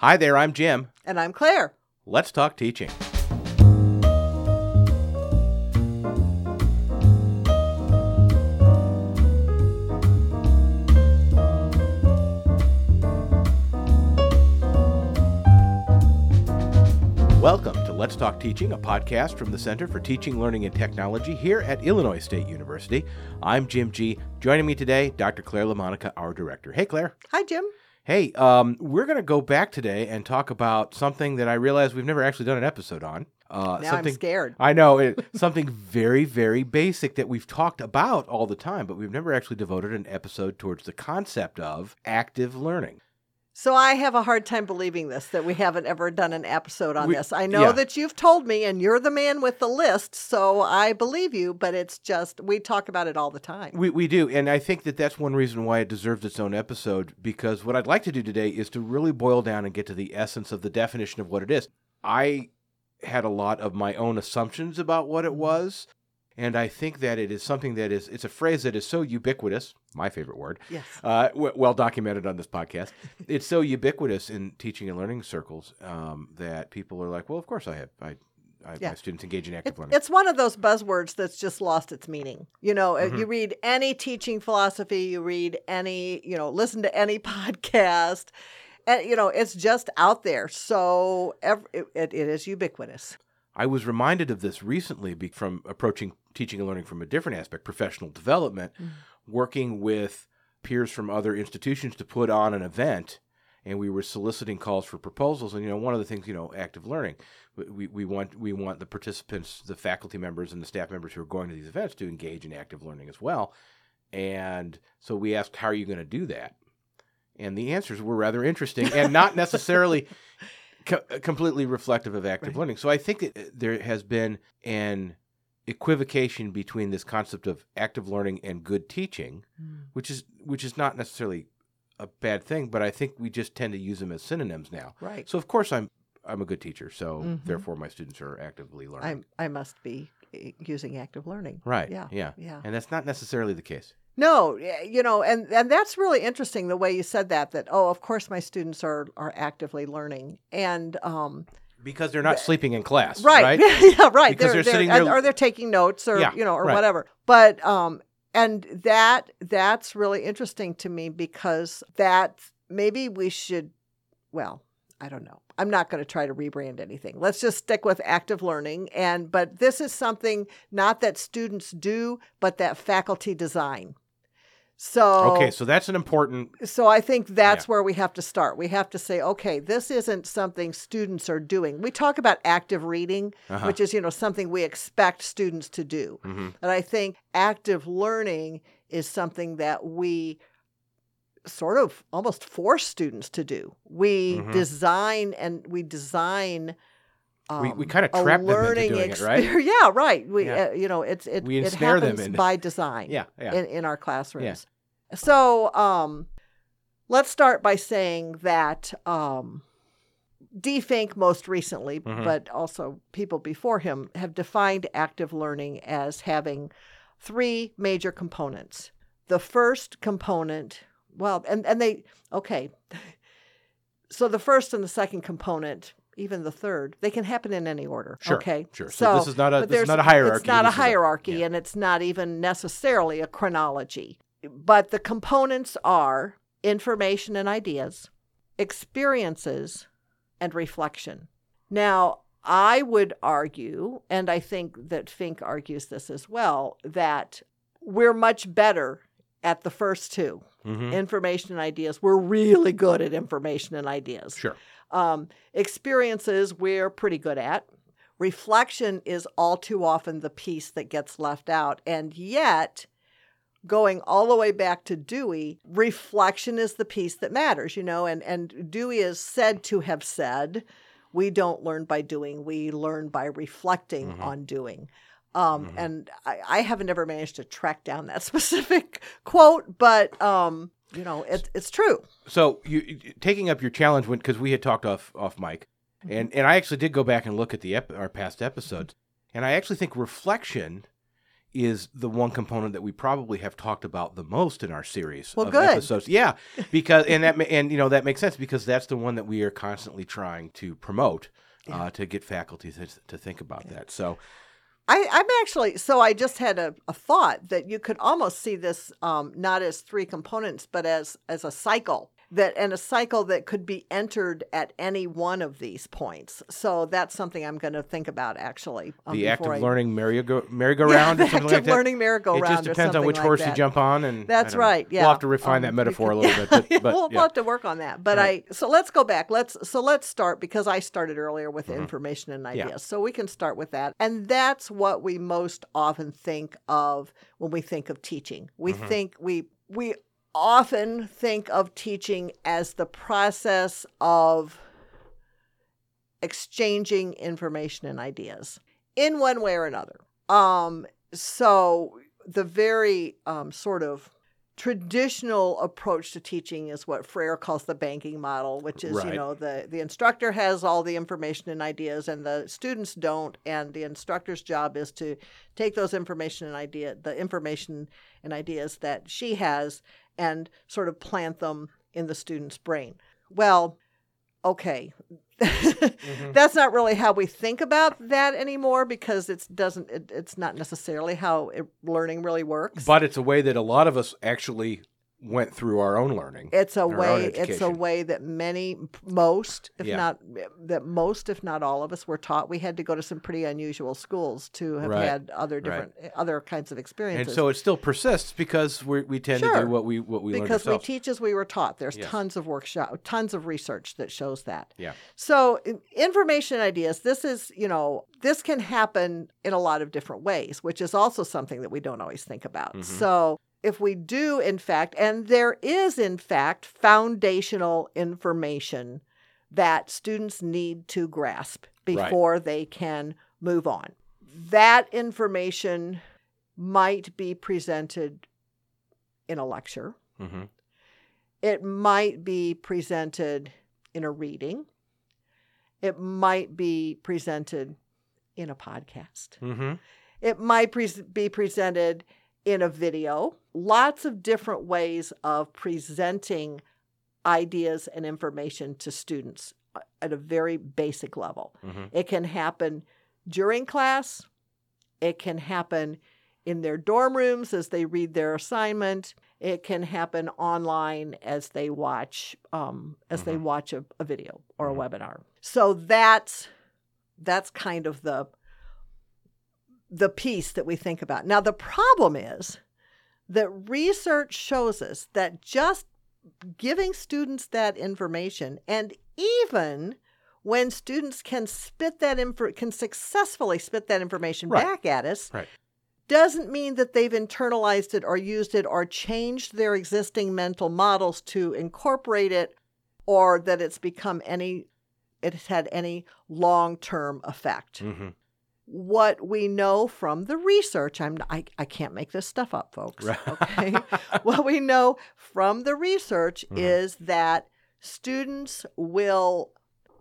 Hi there, I'm Jim. And I'm Claire. Let's talk teaching. Welcome to Let's Talk Teaching, a podcast from the Center for Teaching, Learning, and Technology here at Illinois State University. I'm Jim G. Joining me today, Dr. Claire LaMonica, our director. Hey, Claire. Hi, Jim. Hey, um, we're going to go back today and talk about something that I realize we've never actually done an episode on. Uh, now something, I'm scared. I know it, something very, very basic that we've talked about all the time, but we've never actually devoted an episode towards the concept of active learning. So I have a hard time believing this that we haven't ever done an episode on We- this. I know yeah. that you've told me and you're the man with the list, so I believe you, but it's just we talk about it all the time. We, we do, and I think that that's one reason why it deserves its own episode. Because what I'd like to do today is to really boil down and get to the essence of the definition of what it is. I had a lot of my own assumptions about what it mm-hmm. was, and I think that it is something that is it's a phrase that is so ubiquitous. My favorite word. Yes. Uh, w- well documented on this podcast. it's so ubiquitous in teaching and learning circles um, that people are like, "Well, of course I have. I, I Yeah. my students engage in active It, learning." it's one of those buzzwords that's just lost its meaning. You know, Mhm. you read any teaching philosophy, you read any, you know, listen to any podcast, and you know, it's just out there. So ev it, it, it is ubiquitous. I was reminded of this recently from approaching teaching and learning from a different aspect, professional development, Mm. working with peers from other institutions to put on an event. And we were soliciting calls for proposals. And you know, one of the things, you know, active learning, we, we want we want the participants, the faculty members, and the staff members who are going to these events to engage in active learning as well. And so we asked, "How are you going to do that?" And the answers were rather interesting and not necessarily co- completely reflective of active Right. learning. So I think that uh, there has been an equivocation between this concept of active learning and good teaching, which is which is not necessarily a bad thing, but I think we just tend to use them as synonyms now. Right. So of course I'm I'm a good teacher, so Mhm. therefore my students are actively learning. I I must be eh, using active learning. right. Yeah. Yeah. Yeah. And that's not necessarily the case. No, you know, and and that's really interesting the way you said that. That oh, of course, my students are are actively learning, and um, Because they're not sleeping in class, right, right? yeah, right. Because they're sitting and- there- or they're taking notes, or Yeah, you know, or right. whatever. But um, and that that's really interesting to me because that maybe we should, well, I don't know. I'm not going to try to rebrand anything. Let's just stick with active learning. And but this is something not that students do, but that faculty design. So Okay, so that's an important so I think that's Yeah. where we have to start. We have to say, okay, this isn't something students are doing. We talk about active reading, uh which is, you know, something we expect students to do. hmm And I think active learning is something that we sort of almost force students to do. We Mhm. design and we design We- we um, kinda trap them into doing it, right? Yeah, right. We, Yeah. uh, you know, it's it, We it happens into- by design Yeah, yeah. in, in our classrooms. Yeah. So um, let's start by saying that um, Dee Fink most recently, Mhm. but also people before him, have defined active learning as having three major components. The first component, well, and, and they, okay. So the first and the second component, even the third, they can happen in any order. Sure, Okay. sure. So this is not a- this is not a hierarchy, It's not a- hierarchy, yeah. and it's not even necessarily a chronology. But the components are information and ideas, experiences, and reflection. Now, I would argue, and I think that Fink argues this as well, that we're much better at the first two Mhm. information and ideas. We're really good at information and ideas. Sure. Um, experiences we're pretty good at. Reflection is all too often the piece that gets left out. And yet, going all the way back to Dewey, reflection is the piece that matters, you know, and, and Dewey is said to have said, we don't learn by doing, we learn by reflecting Mhm. on doing. Um, Mhm. And I, I haven't ever managed to track down that specific quote, but um, you know, it, it's true. So you taking up your challenge when because we had talked off off mic, Mm-hmm. and and I actually did go back and look at the ep- our past episodes, and I actually think reflection is the one component that we probably have talked about the most in our series Well, of good. episodes. Yeah, because and that and you know that makes sense because that's the one that we are constantly trying to promote uh, to get faculty to, to think about that. So I, I'm actually so I just had a, a thought that you could almost see this um, not as three components, but as as a cycle that and a cycle that could be entered at any one of these points. So that's something I'm going to think about actually. um, the active I- learning merry-go- yeah, merry-go-round the or something active like that. learning merry-go-round. It just depends on which like horse that. you jump on, and That's know. right. Yeah, we'll have to refine Um, that metaphor a little bit. But, but we'll, we'll have to work on that. But Right. I so let's go back. Let's so let's start because I started earlier with Mhm. information and Yeah. ideas. So we can start with that, and that's what we most often think of when we think of teaching. We Mhm. think we we often think of teaching as the process of exchanging information and ideas in one way or another. Um, so the very um, sort of traditional approach to teaching is what Freire calls the banking model, which is you know the the instructor has all the information and ideas, and the students don't, and the instructor's job is to take those information and idea the information and ideas that she has and sort of plant them in the student's brain. Well, okay. Mhm. That's not really how we think about that anymore because it's doesn't it, it's not necessarily how it, learning really works. But it's a way that a lot of us actually went through our own learning. it's a way it's a way that many most if Yeah. not that most if not all of us were taught we had to go to some pretty unusual schools to have Right. had other different other kinds of experiences And so it still persists because we we tend to do what we what we learned because we teach as we were taught. There's Yes. tons of workshop, tons of research that shows that. Yeah. So information ideas, this is you know this can happen in a lot of different ways, which is also something that we don't always think about. Mhm. So if we do in fact, and there is in fact foundational information that students need to grasp Right. before they can move on. That information might be presented in a lecture. hmm It might be presented in a reading. It might be presented in a podcast. hmm It might pres be presented in a video. Lots of different ways of presenting ideas and information to students uh, at a very basic level. hmm It can happen during class. It can happen in their dorm rooms as they read their assignment. It can happen online as they watch um, as they Mhm. watch a, a video or Mhm. a webinar. So that's that's kind of the the piece that we think about. Now the problem is that research shows us that just giving students that information and even when students can spit that info can successfully spit that information Right. back at us Right. doesn't mean that they've internalized it or used it or changed their existing mental models to incorporate it or that it's become any it has had any long-term effect hmm what we know from the research I'm I, I can't make this stuff up folks Right. okay what we know from the research Mhm. is that students will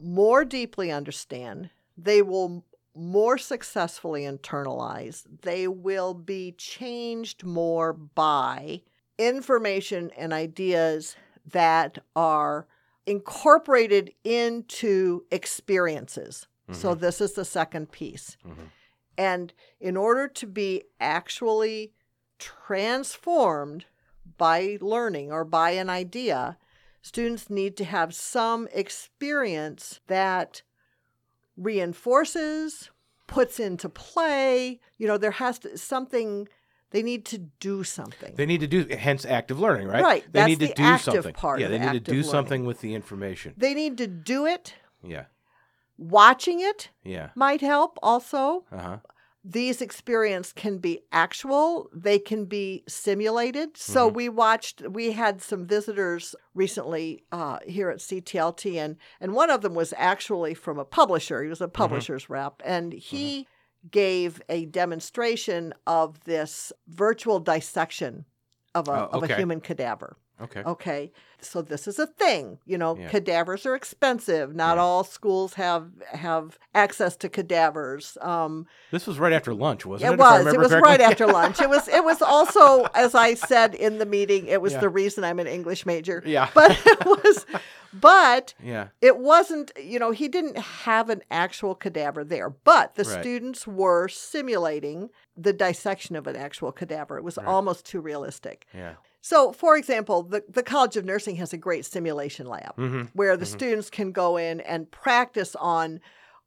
more deeply understand they will more successfully internalize they will be changed more by information and ideas that are incorporated into experiences so Mhm. this is the second piece Mhm. and in order to be actually transformed by learning or by an idea, students need to have some experience that reinforces, puts into play. You know, there has to something they need to do something. They need to do hence active learning, right? Right, They that's need to the do active something. part yeah, they need to do learning. something with the information. they need to do it. Yeah. Watching it Yeah. might help also. Uh huh. these experiences can be actual they can be simulated so Mhm. we watched we had some visitors recently uh, here at ctlt and and one of them was actually from a publisher he was a publisher's rep and he gave a demonstration of this virtual dissection of a, Oh, of a human cadaver Okay. Okay. So this is a thing. You know, Yeah. cadavers are expensive. Not Yeah. all schools have have access to cadavers. Um, This was right after lunch, wasn't it? it was. It was correctly? right after lunch. It was. It was also, as I said in the meeting, it was Yeah. the reason I'm an English major. Yeah. But it was. But yeah. it wasn't. You know, he didn't have an actual cadaver there. But the Right. students were simulating the dissection of an actual cadaver. It was Right. almost too realistic. Yeah. So, for example, the, the College of Nursing has a great simulation lab Mm-hmm. where the Mhm. students can go in and practice on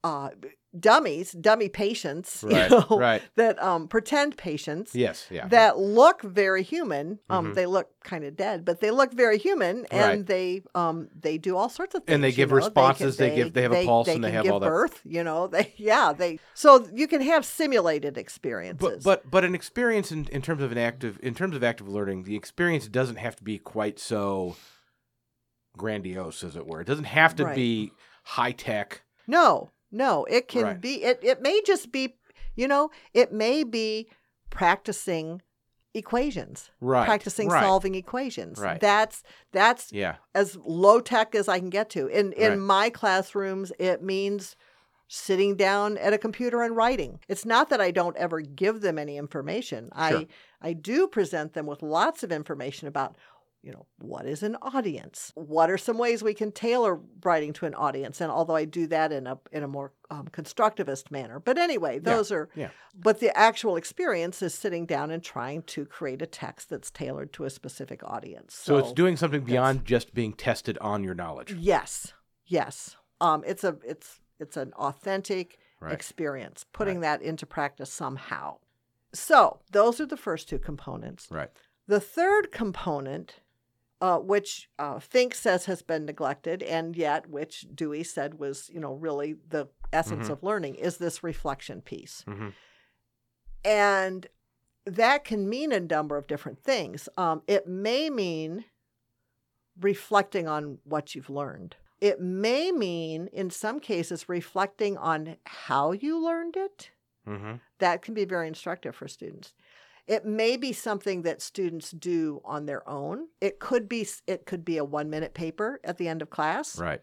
uh, dummies, dummy patients, you Right. know, Right. that um, pretend patients Yes. Yeah. that look very human. Um, Mhm. They look kind of dead, but they look very human, and Right. they um, they do all sorts of things. And they give know. responses, they give- they have a pulse, and they can have give all that. birth. You know, they yeah they so you can have simulated experiences. But but but an experience in, in terms of an active in terms of active learning, the experience doesn't have to be quite so grandiose, as it were. It doesn't have to Right. be high tech. No, no, it can Right. be. It it may just be, you know, it may be practicing equations, Right. practicing right. solving equations. Right. That's that's Yeah. as low tech as I can get to. In in Right. my classrooms, it means sitting down at a computer and writing. It's not that I don't ever give them any information. Sure. I I do present them with lots of information about you know, what is an audience? What are some ways we can tailor writing to an audience? And although I do that in a in a more um, constructivist manner, but anyway, those are. yeah. But the actual experience is sitting down and trying to create a text that's tailored to a specific audience. So, it's doing something beyond just being tested on your knowledge. Yes, yes. Um, it's a it's it's an authentic Right. experience. Putting that into practice somehow. So those are the first two components. Right. The third component, uh, which uh, Fink says has been neglected, and yet which Dewey said was, you know, really the essence Mhm. of learning, is this reflection piece. Mhm. And that can mean a number of different things. Um, it may mean reflecting on what you've learned. It may mean, in some cases, reflecting on how you learned it. Mm-hmm. That can be very instructive for students. It may be something that students do on their own. It could be it could be a 1-minute paper at the end of class. Right.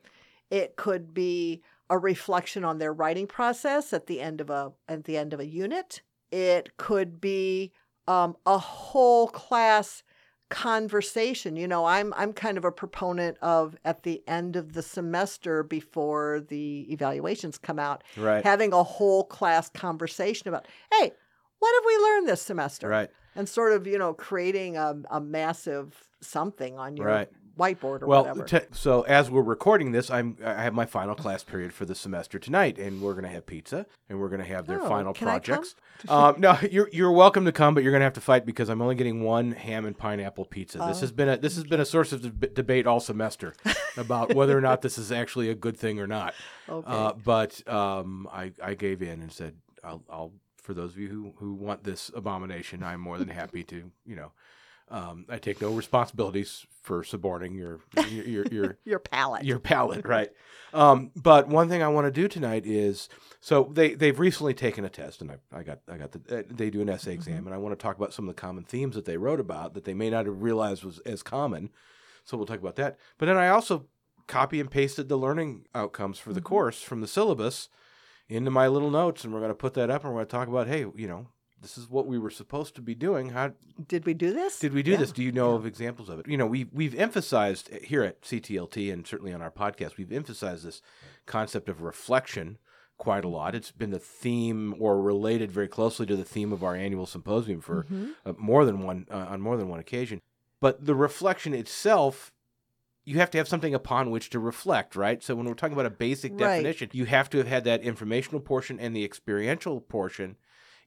It could be a reflection on their writing process at the end of a at the end of a unit. It could be um, a whole class conversation. You know, I'm I'm kind of a proponent of at the end of the semester before the evaluations come out, Right. having a whole class conversation about, hey, what have we learned this semester? Right. And sort of, you know, creating a, a massive something on your Right. whiteboard or Well, whatever. t- so as we're recording this, I'm I have my final class period for the semester tonight, and we're gonna have pizza, and we're gonna have their Oh, final can I come? projects. um, no, you're you're welcome to come, but you're gonna have to fight because I'm only getting one ham and pineapple pizza. this Oh, has been a this has been a source of deb- debate all semester about whether or not this is actually a good thing or not. okay. Uh, but um, I I gave in and said I'll I'll for those of you who who want this abomination, I'm more than happy to you know. Um, I take no responsibilities for suborning your your your, your your palate. your palate, right? Um, but one thing I want to do tonight is so they they've recently taken a test, and I, I got I got the uh, they do an essay exam, and I want to talk about some of the common themes that they wrote about that they may not have realized was as common. So we'll talk about that. But then I also copy and pasted the learning outcomes for the Mhm. course from the syllabus into my little notes, and we're going to put that up, and we're going to talk about hey, you know. This is what we were supposed to be doing. How Did we do this? did we do Yeah. this? Do you know Yeah. of examples of it? You know, we've we've emphasized here at CTLT and certainly on our podcast, we've emphasized this concept of reflection quite a lot. It's been the theme or related very closely to the theme of our annual symposium for Mhm. uh, more than one uh, on more than one occasion. But the reflection itself, you have to have something upon which to reflect, right? So when we're talking about a basic Right. definition, you have to have had that informational portion and the experiential portion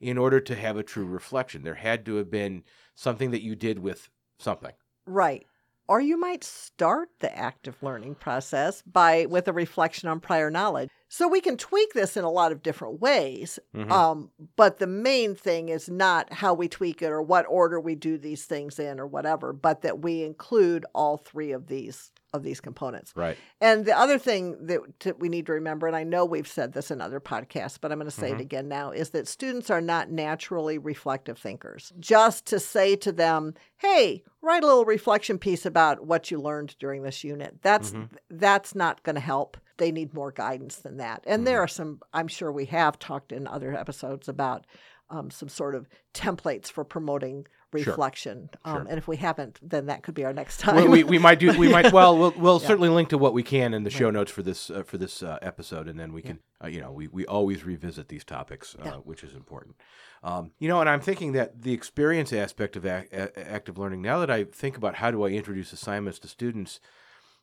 in order to have a true reflection. There had to have been something that you did with something. Right. Or you might start the active learning process by with a reflection on prior knowledge. So we can tweak this in a lot of different ways. Mhm. Um, but the main thing is not how we tweak it or what order we do these things in or whatever, but that we include all three of these of these components. Right. And the other thing that t- we need to remember, and I know we've said this in other podcasts, but I'm going to say Mhm. it again now, is that students are not naturally reflective thinkers. Just to say to them, "Hey, write a little reflection piece about what you learned during this unit," that's Mhm. that's not going to help. They need more guidance than that. And there Mhm. are some. I'm sure we have talked in other episodes about um, some sort of templates for promoting reflection. Um, Sure. And if we haven't, then that could be our next time. Well, we, we might do. We might. Well, we'll, we'll Yeah. certainly link to what we can in the show notes for this uh, for this uh, episode, and then we can. Uh, you know, we, we always revisit these topics, uh, Yeah. which is important. Um, you know, and I'm thinking that the experience aspect of ac- active learning. Now that I think about how do I introduce assignments to students,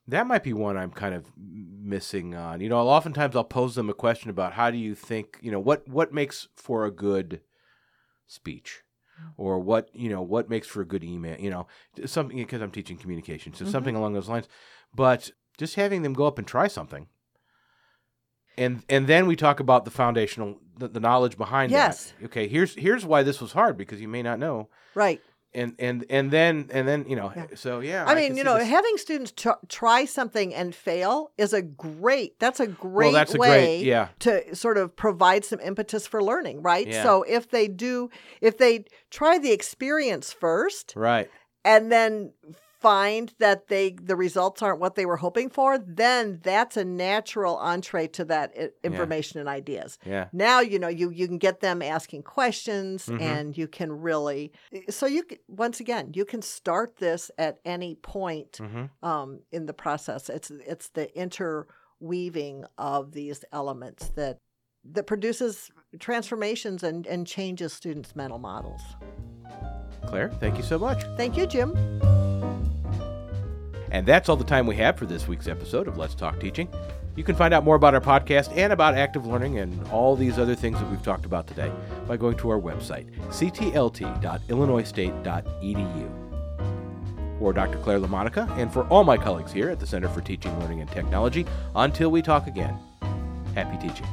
that might be one I'm kind of missing on. You know, oftentimes I'll pose them a question about how do you think. You know, what what makes for a good speech or what you know what makes for a good email you know something because i'm teaching communication so Mhm. something along those lines but just having them go up and try something and and then we talk about the foundational the, the knowledge behind Yes. that okay here's here's why this was hard because you may not know right. And and and then and then you know Yeah. so yeah I mean, you know, this- having students tr- try something and fail is a great. That's a great well that's a way great yeah to sort of provide some impetus for learning, right? Yeah. So if they do, if they try the experience first right and then find that they the results aren't what they were hoping for, then that's a natural entree to that i- information and ideas. yeah Now you know you you can get them asking questions Mhm. and you can really so you once again you can start this at any point hmm um, in the process. It's it's the interweaving of these elements that that produces transformations and, and changes students' mental models. claire thank you so much Thank you, Jim. And that's all the time we have for this week's episode of Let's Talk Teaching. You can find out more about our podcast and about active learning and all these other things that we've talked about today by going to our website, ctlt.illinoisstate.edu. For Dr. Claire LaMonica and for all my colleagues here at the Center for Teaching, Learning, and Technology, until we talk again, happy teaching.